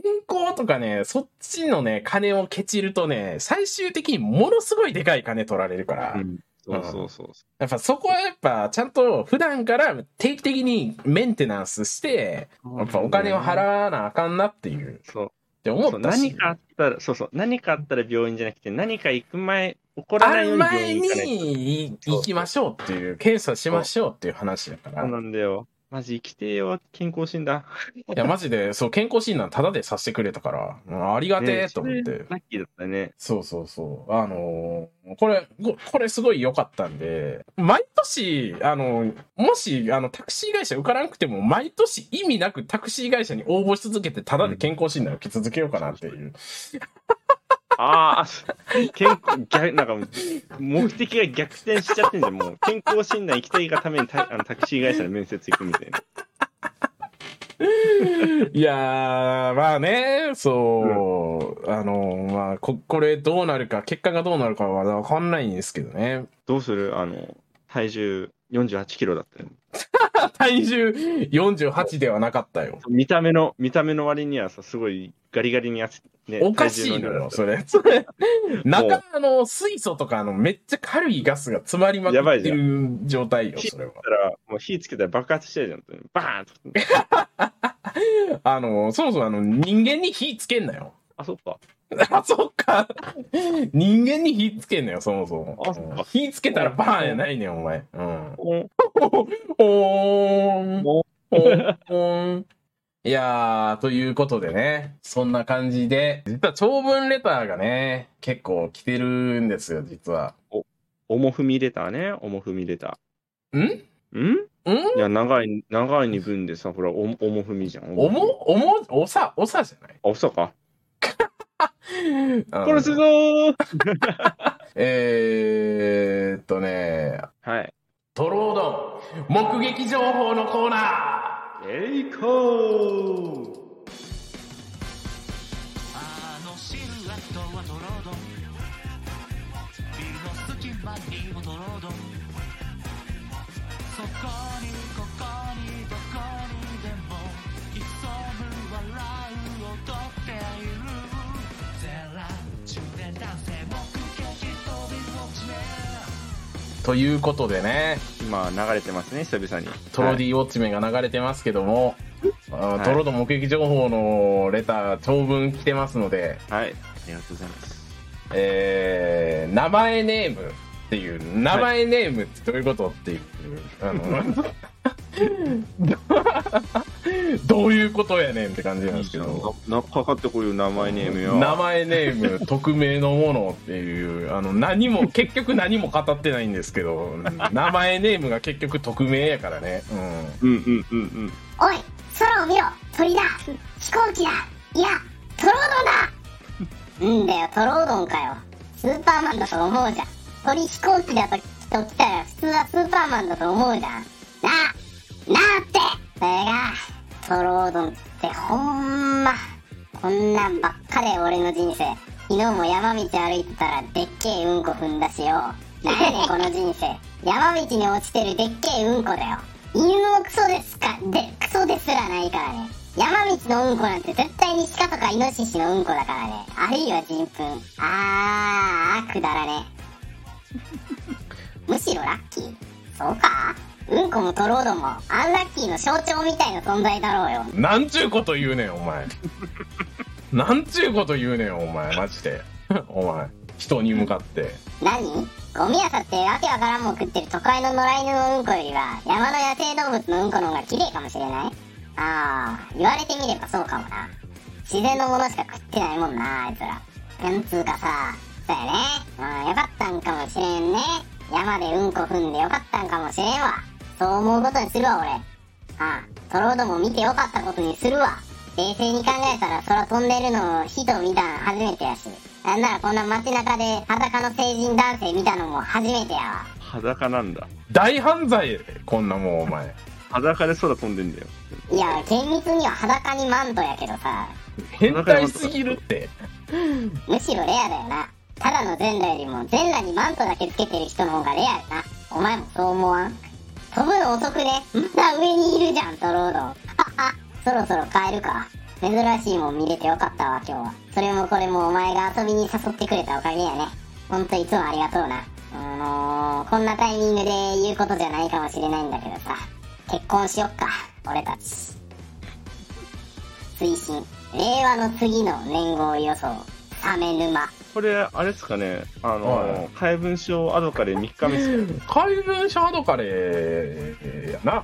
健康とかね、そっちのね、金をケチるとね、最終的にものすごいでかい金取られるから。うん。そうそうそう。やっぱそこはやっぱちゃんと普段から定期的にメンテナンスして、やっぱお金を払わなあかんなっていう、そう。って思ったし。何かあったら、そうそう、何かあったら病院じゃなくて、何か行く前、起こらあないように病院行かないと。に行きましょうっていう、検査しましょうっていう話だから。そうなんだよ。マジ生きてえよ、健康診断。いや、マジで、そう、健康診断タダでさせてくれたから、うんありがてえと思って。ねラッキーだったね。そうそうそう。あのーこれ、ここれすごい良かったんで、毎年、あのもし、あの、タクシー会社受からなくても、毎年意味なくタクシー会社に応募し続けて、ただで健康診断を受け続けようかなっていう。ああ、健康、逆、なんか、目的が逆転しちゃってんじゃん。もう、健康診断行きたいがためにタあのタクシー会社で面接行くみたいな。いやー、まあね、そう、あのまあこ、これどうなるか、結果がどうなるかはわかんないんですけどね。どうする？あの、体重48キロだったよ。体重48ではなかったよ。見た目の、見た目の割にはさ、すごいガリガリにやつ、ね、おかしいのよ、それ。それ、中の水素とかあのめっちゃ軽いガスが詰まりまくってる状態よ、それは。だから、もう火つけたら爆発しちゃうじゃん。バーンと。あの、そもそもあの人間に火つけんなよ。あ、そっか。あ、そっか。人間に火つけんなよ、そもそも。あそっ火つけたらバーンやないねん、お前。うん。おんおーん。おおーん。いやー、ということでね、そんな感じで、実は長文レターがね、結構来てるんですよ、実は。おもふみレターね。おもふみレタん？ん？ー。ん？いや、長い、長いに分でさ、ほら、おおもふみじゃん。おもおもおさ、おさじゃない？あ、そうか。うん。殺すぞー。えーっとね、はい。トロードン、目撃情報のコーナー。えいこー。あのシルエットはトロードン。ビルの隙間にもトロードン。そこにここにどこにということでね、今、流れてますね、久々に。トロディウォッチメンが流れてますけども、はいトロードン目撃情報のレター長文来てますので、はい。はい。ありがとうございます。えー、名前ネームっていう、名前ネームってどういうことっていう、あの、どういうことやねんって感じなんですけど。な、なかかってこういう名前ネームよ。名前ネーム、匿名のものっていう、あの、何も、結局何も語ってないんですけど、うん名前ネームが結局匿名やからね。うん。うんうんうんうん。おい空を見ろ鳥だ飛行機だいやトロードンだんだよトロードンかよスーパーマンだと思うじゃん鳥飛行機だとと来たら普通はスーパーマンだと思うじゃんなあなってそれがトロードンってほんまこんなんばっかで俺の人生。昨日も山道歩いてたらでっけえうんこ踏んだしよ。なんやねこの人生。山道に落ちてるでっけえうんこだよ。犬のクソですか？でクソですらないからね。山道のうんこなんて絶対に鹿とかイノシシのうんこだからね。あるいは人糞。あーくだらね。むしろラッキー。そうか？うんこもトロードもアンラッキーの象徴みたいな存在だろうよ。なんちゅうこと言うねん、お前。なんちゅうこと言うねん、お前、マジで。お前、人に向かって。何？ゴミ屋ってわけわからんもん食ってる都会の野良犬のうんこよりは山の野生動物のうんこの方が綺麗かもしれない？ああ言われてみればそうかもな。自然のものしか食ってないもんなあいつら。なんつうかさ。そうやね。うんよかったんかもしれんね。山でうんこ踏んでよかったんかもしれんわそう思うことにするわ俺ああトロードも見てよかったことにするわ冷静に考えたら空飛んでるのを人見たん初めてやしなんならこんな街中で裸の成人男性見たのも初めてやわ裸なんだ。大犯罪やで、こんなもん、お前。裸で空飛んでんだよ。いや厳密には裸にマントやけどさ変態すぎるって。むしろレアだよなただの全裸よりも全裸にマントだけつけてる人の方がレアやなお前もそう思わん？飛ぶの遅くねまだ上にいるじゃんトロードンはっはそろそろ帰るか珍しいもん見れてよかったわ、今日は。それもこれもお前が遊びに誘ってくれたおかげやね。ほんといつもありがとうな。あのー、こんなタイミングで言うことじゃないかもしれないんだけどさ、結婚しよっか、俺たち。推進、令和の次の年号予想、サメ沼。これ、あれですかね、あはの、怪文書アドカレ3日目ですか怪文書アドカレやな。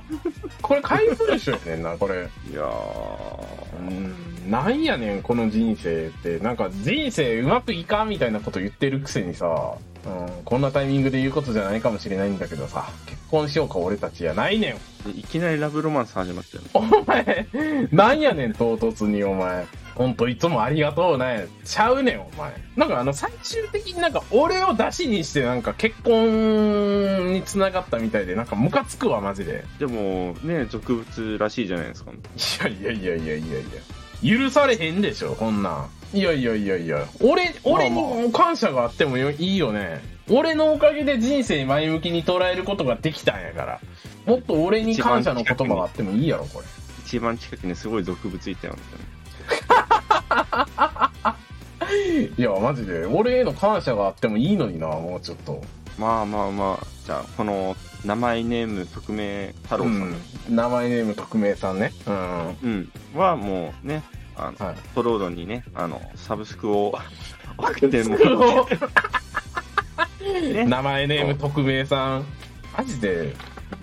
これ怪文書やねんな、これ。いやー、うん、なんやねん、この人生って。なんか人生うまくいかんみたいなこと言ってるくせにさ、うん、こんなタイミングで言うことじゃないかもしれないんだけどさ、結婚しようか俺たちやないねん。いきなりラブロマンス始まったよね。お前、なんやねん、唐突にお前。ほんといつもありがとうね。ちゃうねん、お前。なんかあの、最終的になんか俺を出しにしてなんか結婚に繋がったみたいで、なんかムカつくわ、マジで。でも、ね、俗物らしいじゃないですか。いやいやいやいやいやいや。許されへんでしょ、こんなん。いやいやいやいや。俺、俺に感謝があってもよいいよね。俺のおかげで人生前向きに捉えることができたんやから。もっと俺に感謝の言葉があってもいいやろ、これ。一番近くにすごい俗物いたよ、ね。い や、マジで。俺への感謝があってもいいのにな、もうちょっと。まあまあまあ、じゃあ、この名前ネーム匿名太郎さん、うん、名前ネーム匿名さんね。うん。うん、はもうね、あの、はい。トロードにね、あの、サブスクを 送ってもらって、ね、名前ネーム匿名さん。マジで、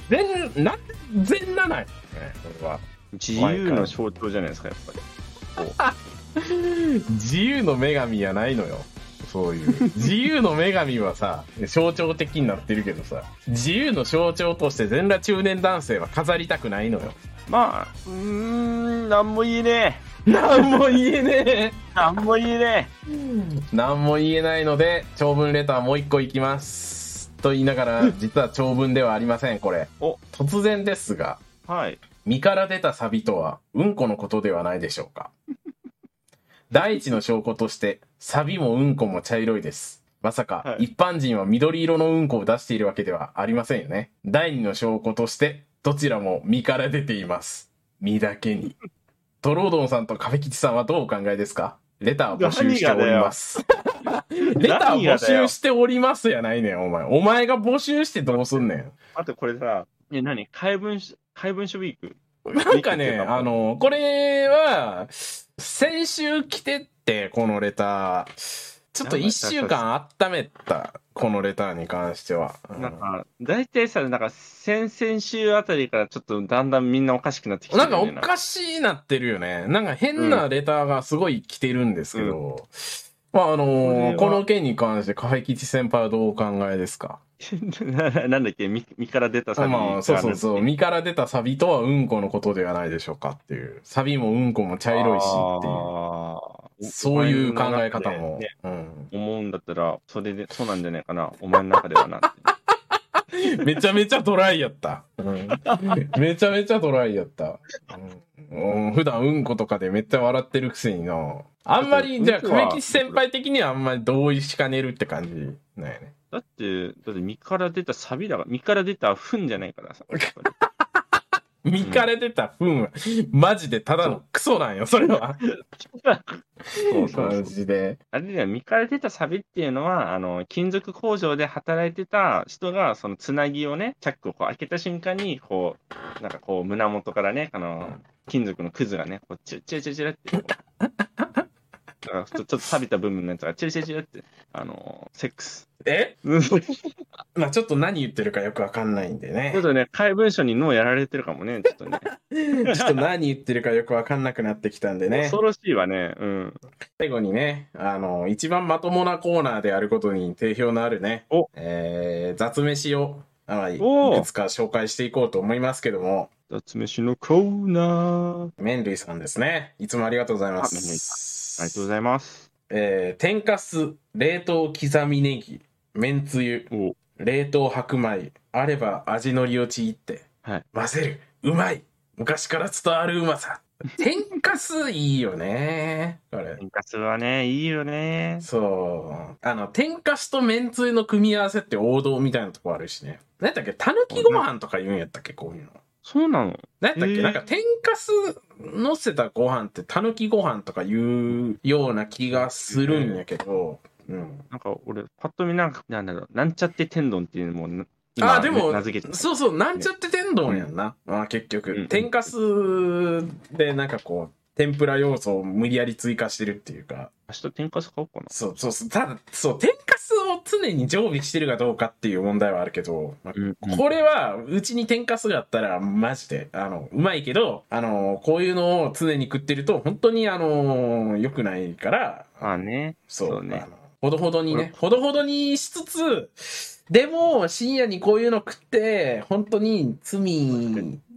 全、な全なないね、これは。自由の象徴じゃないですか、やっぱり。自由の女神やないのよ。そういう。自由の女神はさ、象徴的になってるけどさ、自由の象徴として全裸中年男性は飾りたくないのよ。まあ、うーん、なんも言えねなんも言えねえ。なんも言えねえ。なんも言えないので、長文レターもう一個いきます。と言いながら、実は長文ではありません、これ。お突然ですが、え。はい。身から出たサビとは、うんこのことではないでしょうか。第一の証拠として、サビもうんこも茶色いです。まさか、はい一般人は緑色のうんこを出しているわけではありませんよね。第二の証拠として、どちらも身から出ています。身だけに。トロードンさんとカフェ吉さんはどうお考えですか？レターを募集しております。レター募集しておりますやないねん、お前。お前が募集してどうすんねん。あとこれさ、え、何？怪文書、怪文書ウィーク？なんかね、あの、これは、先週来てって、このレター。ちょっと一週間温めた、このレターに関しては。うんなんか、大体さ、なんか、先々週あたりからちょっとだんだんみんなおかしくなってきてなんか。おかしいなってるよね。なんか変なレターがすごい来てるんですけど、まああのこの件に関して、カフェ吉先輩はどうお考えですか？な なんだっけ、身身から出たさ、まあ、そうそうそう。身から出たサビとはうんこのことではないでしょうかっていう。サビもうんこも茶色いしっていう。そういう考え方も。ね、うん。思うんだったら、それで、そうなんじゃないかな？お前の中ではな。めちゃめちゃドライやった。うん、めちゃめちゃドライやった。うん、普段うんことかでめっちゃ笑ってるくせにな。あんまり、じゃあ、亀吉先輩的にはあんまり同意しかねるって感じなんやね。だって、だって身から出たサビだから、身から出た糞じゃないからさ。身から出た糞は、マジでただのクソなんよ、それは。そうそうそうマジで。あれだよ、身から出たサビっていうのは、あの、金属工場で働いてた人が、そのつなぎをね、チャックをこう開けた瞬間に、こう、なんかこう、胸元からね、あの、金属のクズがね、こう、チュッチュッチュッチュッってだからちょちょっと錆びた部分のやつが、チュルチュルチュルって、あの、セックス。え？まあちょっと何言ってるかよくわかんないんでねっ。とね、怪文書に脳やられてるかもね、ちょっとね。ちょっと何言ってるかよくわかんなくなってきたんでね。恐ろしいわね、うん。最後にね、あの、一番まともなコーナーであることに定評のあるね、おえー、雑飯を、あいいくつか紹介していこうと思いますけども、雑飯のコーナー。麺類さんですね。いつもありがとうございます。ありがとうございます。えー、天かす、冷凍刻みネギ、めんつゆ、お冷凍白米、あれば味のりをちぎって、はい混ぜる、うまい昔から伝わるうまさ。天かすいいよね。これ。天かすはね、いいよね。そう。あの、天かすとめんつゆの組み合わせって王道みたいなとこあるしね。何だっけ？たぬきご飯とか言うんやったっけ？こういうの。そうなの？何やったっけ、へー。なんか天かす乗せたご飯ってたぬきご飯とかいうような気がするんやけど、うん。なんか俺、パッと見なんか、なんだろう、なんちゃって天丼っていうのもな、あ、でも名付けて、そうそう、なんちゃって天丼やんな。あ結局、うん。天かすでなんかこう、天ぷら要素を無理やり追加してるっていうか、明日天かす買おうかな。そうそうそう、ただ、そう、天常に常備してるかどうかっていう問題はあるけど、まあうんこれは、うちに天かすがあったら、マジで、あの、うまいけど、あの、こういうのを常に食ってると、本当に、あの、良くないから、まあね。そう、そうね。ほどほどにね、ほどほどにしつつ、でも、深夜にこういうの食って、本当に罪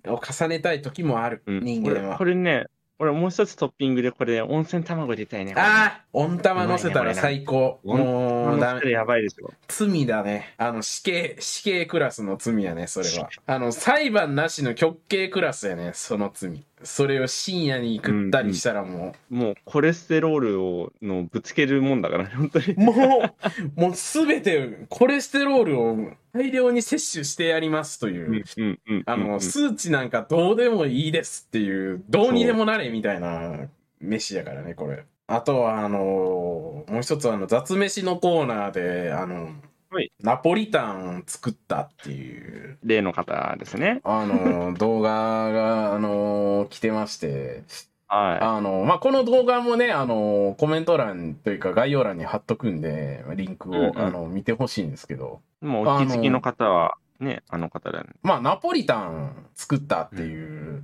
を重ねたい時もある、うん。人間は。俺こ。れね、俺もう一つトッピングでこれ温泉卵入れたいね。ああ温玉乗せたら最高。もう、ダメ。やばいでしょ。罪だね。あの、死刑、死刑クラスの罪やね、それは。あの、裁判なしの極刑クラスやね、その罪。それを深夜に食ったりしたらももうコレステロールをのぶつけるもんだから、本当にう、。もう、もうすべてコレステロールを大量に摂取してやりますという。あの、数値なんかどうでもいいですっていう、どうにでもなれみたいな飯やからね、これ。あとは、あの、もう一つあの、雑飯のコーナーで、あの、はいナポリタン作ったっていう、例の方ですね。あの、動画が、あの、来てまして、はあの、まあ、この動画もね、あの、コメント欄というか概要欄に貼っとくんで、リンクを、うんうんあの、見てほしいんですけど、い。もうお気づきの方は、ね、あの方だね。まあ、ナポリタン作ったっていう、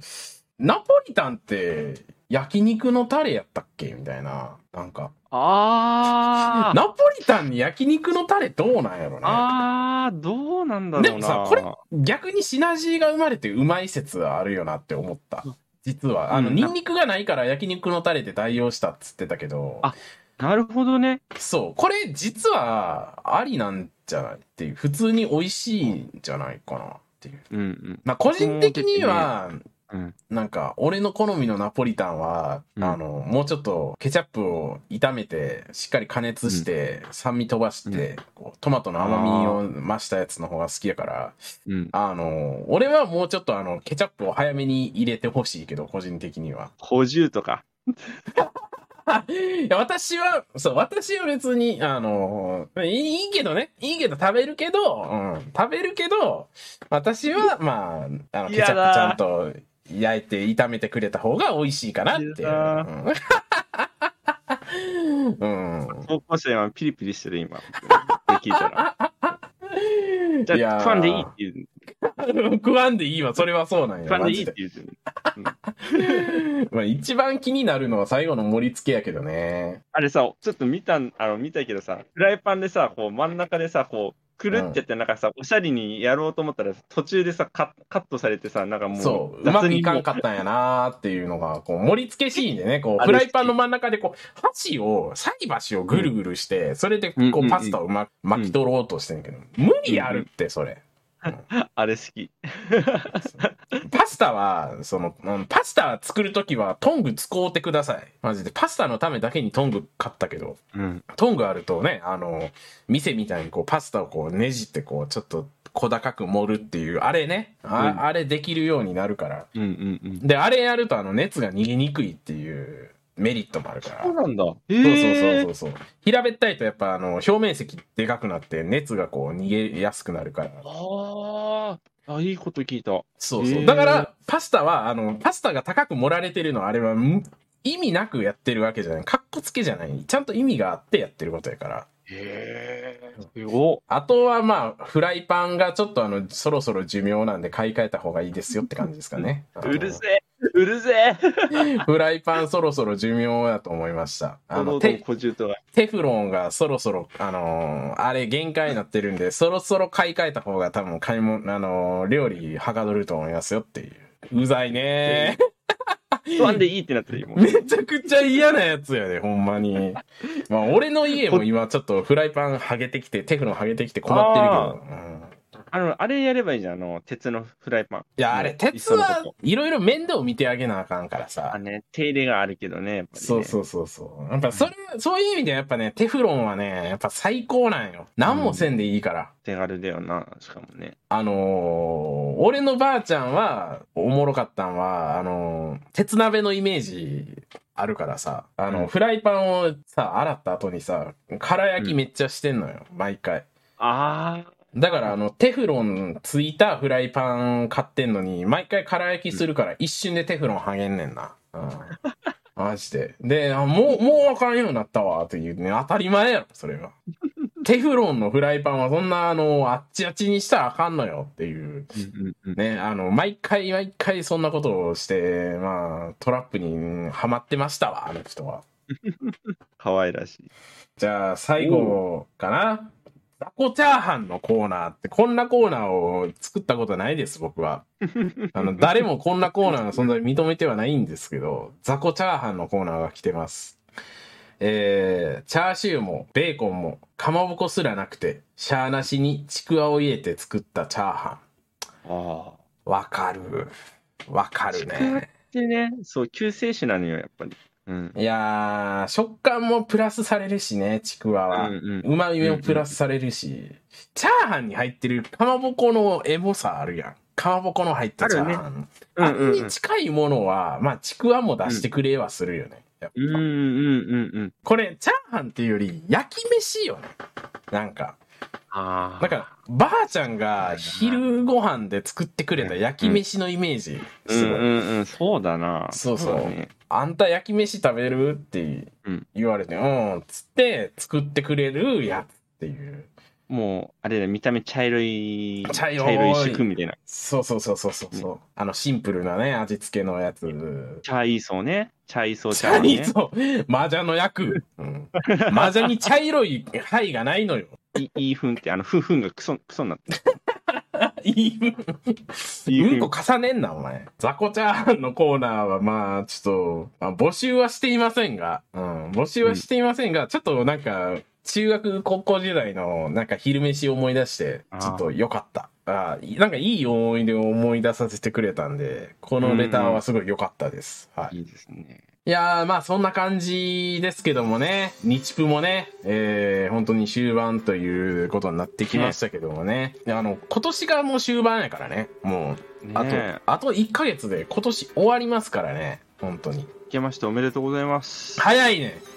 ナポリタンって焼肉のタレやったっけみたいな。なんか、あーナポリタンに焼肉のタレどうなんやろね。あー、どうなんだろうな。でもさ、これ逆にシナジーが生まれてうまい説はあるよなって思った。実は。あの、うんニンニクがないから焼肉のタレで代用したっつってたけど、あなるほどね。そう、これ実はありなんじゃないっていう、普通に美味しいんじゃないかなっていう。うんうん。まあ、個人的には、うん。なんか、俺の好みのナポリタンは、うんあの、もうちょっとケチャップを炒めて、しっかり加熱して、酸味飛ばして、こうトマトの甘みを増したやつの方が好きやから、うん。あの、俺はもうちょっとあの、ケチャップを早めに入れてほしいけど、個人的には。補充とか。いや、私は、そう、私は別に、あの、いいいいけどね。いいけど食べるけど、うん、食べるけど、私は、まあ、あの、ケチャップちゃんと焼いて炒めてくれた方が美味しいかなっていう。うん。うん高校生はピリピリしてる、今。聞いたら。じゃあ、食わんでいいって言う。食わんでいいわ、それはそうなんや。食わんでいいっマて言う まあ一番気になるのは最後の盛り付けやけどね。あれさ、ちょっと見たん、あの、見たけどさ、フライパンでさ、こう真ん中でさ、こう、くるってやって、なんかさ、おしゃれにやろうと思ったら、途中でさ、カカットされてさ、なんかもう、そう、うまくいかんかっったんやなーっていうのが、こう、盛り付けシーンでね、こう、フライパンの真ん中で、こう、箸を、菜箸をぐるぐるして、それで、こう、パスタをま巻き取ろうとしてんけど、無理あるって、それ。あれ好き。パスタは、その、うんパスタ作るときは、トング使うてください。マジで。パスタのためだけにトング買ったけど、うん。トングあるとね、あの、店みたいにこう、パスタをこう、ねじって、こう、ちょっと小高く盛るっていう、あれね、あ,、うんあれできるようになるから。うんうんうん。で、あれやると、あの、熱が逃げにくいっていうメリットもあるから。そうなんだ。えそうそうそうそうそう。平べったいとやっぱあの表面積でかくなって熱がこう逃げやすくなるから。あーあ、いいこと聞いた。そうそう。だからパスタはあのパスタが高く盛られてるのはあれはん意味なくやってるわけじゃない。かっこつけじゃない。ちゃんと意味があってやってることやから。へえ。あとはまあフライパンがちょっとあのそろそろ寿命なんで買い替えた方がいいですよって感じですかね。うるせえ。うるせえ。フライパンそろそろ寿命だと思いました。あの。テフロンがそろそろ、あのーあれ限界になってるんで、そろそろ買い替えた方が多分買い物、あのー料理はかどると思いますよっていう。うざいね食わんでいいってなってるめちゃくちゃ嫌なやつやで、ほんまに。まあ、俺の家も今ちょっとフライパン剥げてきて、テフロン剥げてきて困ってるけど。うんあの、あれやればいいじゃん、あの、鉄のフライパン。いや、あれ、ね鉄はいろいろ面倒見てあげなあかんからあさ。ね、手入れがあるけどね、ね。そうそうそうそう。やっぱそれ、そういう意味でやっぱね、テフロンはね、やっぱ最高なんよ。何もせんでいいから。手軽だよな、しかもね。あのー俺のばあちゃんは、おもろかったんは、あのー鉄鍋のイメージあるからさ、あの、うんフライパンをさ、洗った後にさ、空焼きめっちゃしてんのよ、毎回。あだから、あの、テフロンついたフライパン買ってんのに、毎回空焼きするから一瞬でテフロン剥げんねんな。うん。マジで。で、あもう、もうわかんようになったわ、っていうね、当たり前やろ、それが。テフロンのフライパンはそんな、あの、あっちあっちにしたらあかんのよっていう。ね、あの、毎回毎回そんなことをして、まあ、トラップにはまってましたわ、あの人は。可愛らしい。じゃあ、最後かな。ザコチャーハンのコーナーって、こんなコーナーを作ったことないです、僕は。あの、誰もこんなコーナーの存在を認めてはないんですけど、ザコチャーハンのコーナーが来てます。えー、チャーシューも、ベーコンも、かまぼこすらなくて、シャーなしにちくわを入れて作ったチャーハああ。ン。わかる。わかるね。でね、そう、救世主なのよ、やっぱり。うん。いやー、食感もプラスされるしね、ちくわは。うんうんうまみもプラスされるし、チャーハンに入ってるかまぼこのエモさあるやん。かまぼこの入ったチャーハン。あ,、ねうんうんうんれに近いものは、まあ、ちくわも出してくれはするよね。やっぱうんうんうんうん。これ、チャーハンっていうより、焼き飯よね。なんか。ああ。だから、ばあちゃんが昼ご飯で作ってくれた焼き飯のイメージ。うんすごい。うんうん、そうだな。そうそうだねあんた焼き飯食べるってうん言われて、うん、つって作ってくれるやつっていう。もう、あれだ、見た目茶色い、茶色い色みたいな。そうそうそうそうそうそう、あのシンプルなね、味付けのやつ。茶いそうね。茶いそうチ茶ね。ャイそう。麻雀の役。うん。麻雀に茶色い牌がないのよ。い いいふんって、あの、ふんふんがクソ、クソになって る。いい。いいうんこ重ねんな、お前。雑魚チャーハンのコーナーは、まあ、ちょっと、まあ、募集はしていませんが、うん、募集はしていませんが、ちょっとなんか、中学、高校時代の、なんか昼飯を思い出して、ちょっと良かった。ああなんかいい思い出を思い出させてくれたんで、このレターはすごい良かったです。はい。いいですね。いやー、まあそんな感じですけどもね、日プもね、えー、本当に終盤ということになってきましたけどもね。あの、今年がもう終盤やからね。もう、あと、ねあと1ヶ月で今年終わりますからね。本当に。え。明けましておめでとうございます。早いね。うん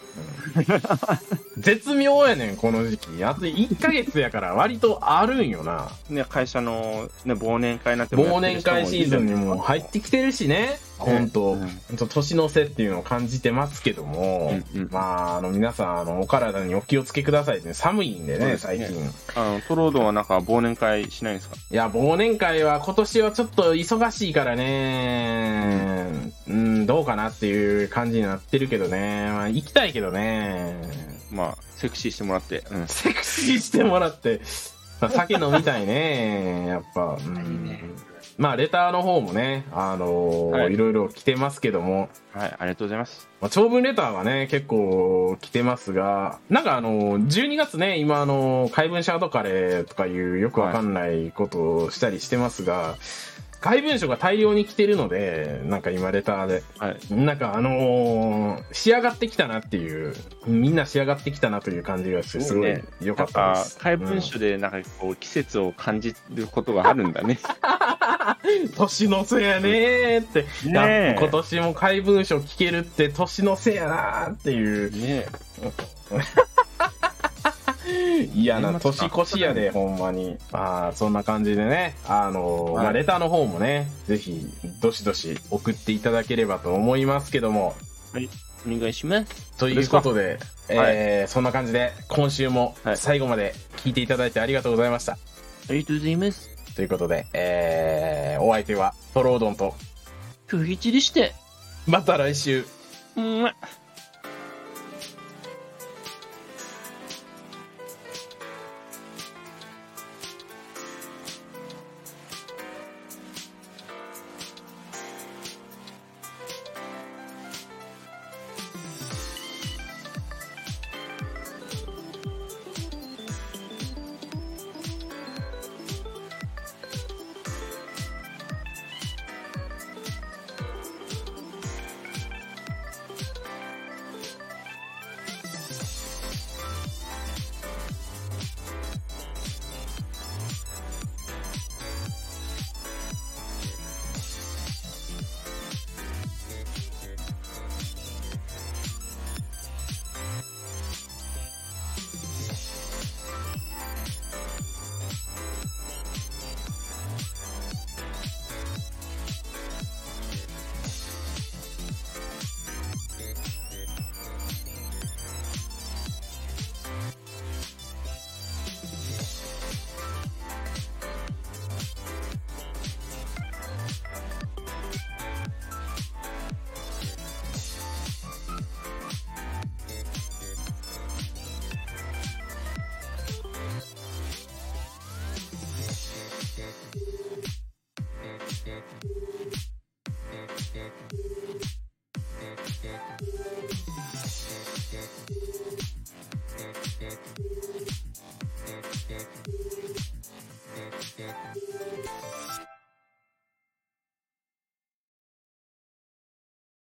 絶妙やねん、この時期。あと1ヶ月やから割とあるんよな。ね、会社の、ね、忘年会なんてもや忘ってる人も年会シーズンにも入ってきてるしね。本当、うんほんと年の瀬っていうのを感じてますけども、うんうんまあ、あの、皆さん、あの、お体にお気をつけくださいね。寒いんでね、ですね最近。あの、トロードはなんか忘年会しないんですか？いや、忘年会は今年はちょっと忙しいからね、うん、どうかなっていう感じになってるけどね。まあ、行きたいけどね。まあ、セクシーしてもらって。うん。セクシーしてもらって、まあ、酒飲みたいね、やっぱ。うんねまあ、レターの方もね、あのーはいいろいろ来てますけども、はい、ありがとうございます。まあ、長文レターはね、結構来てますが、なんかあの、12月ね、今あの、怪文シャードカレーとかいうよくわかんないことをしたりしてますが、怪文書が大量に来てるので、なんか今レターで、はい。なんかあのー仕上がってきたなっていう、みんな仕上がってきたなという感じがして、すごいね良かったです。、か怪文書でなんかこう、季節を感じることがあるんだね。年の瀬やねーって、ね今年も怪文書聞けるって年の瀬やなーっていう、ね 嫌な年越しやで、ほんまに。まあ、そんな感じでね、あのーはいまあ、レターの方もね、ぜひ、どしどし送っていただければと思いますけども、お願いします。ということで、すか？えーそんな感じで、今週もはい最後まで聞いていただいてありがとうございました。ありがとうございます。ということで、えーお相手はトロードンと、不一でして。また来週。うん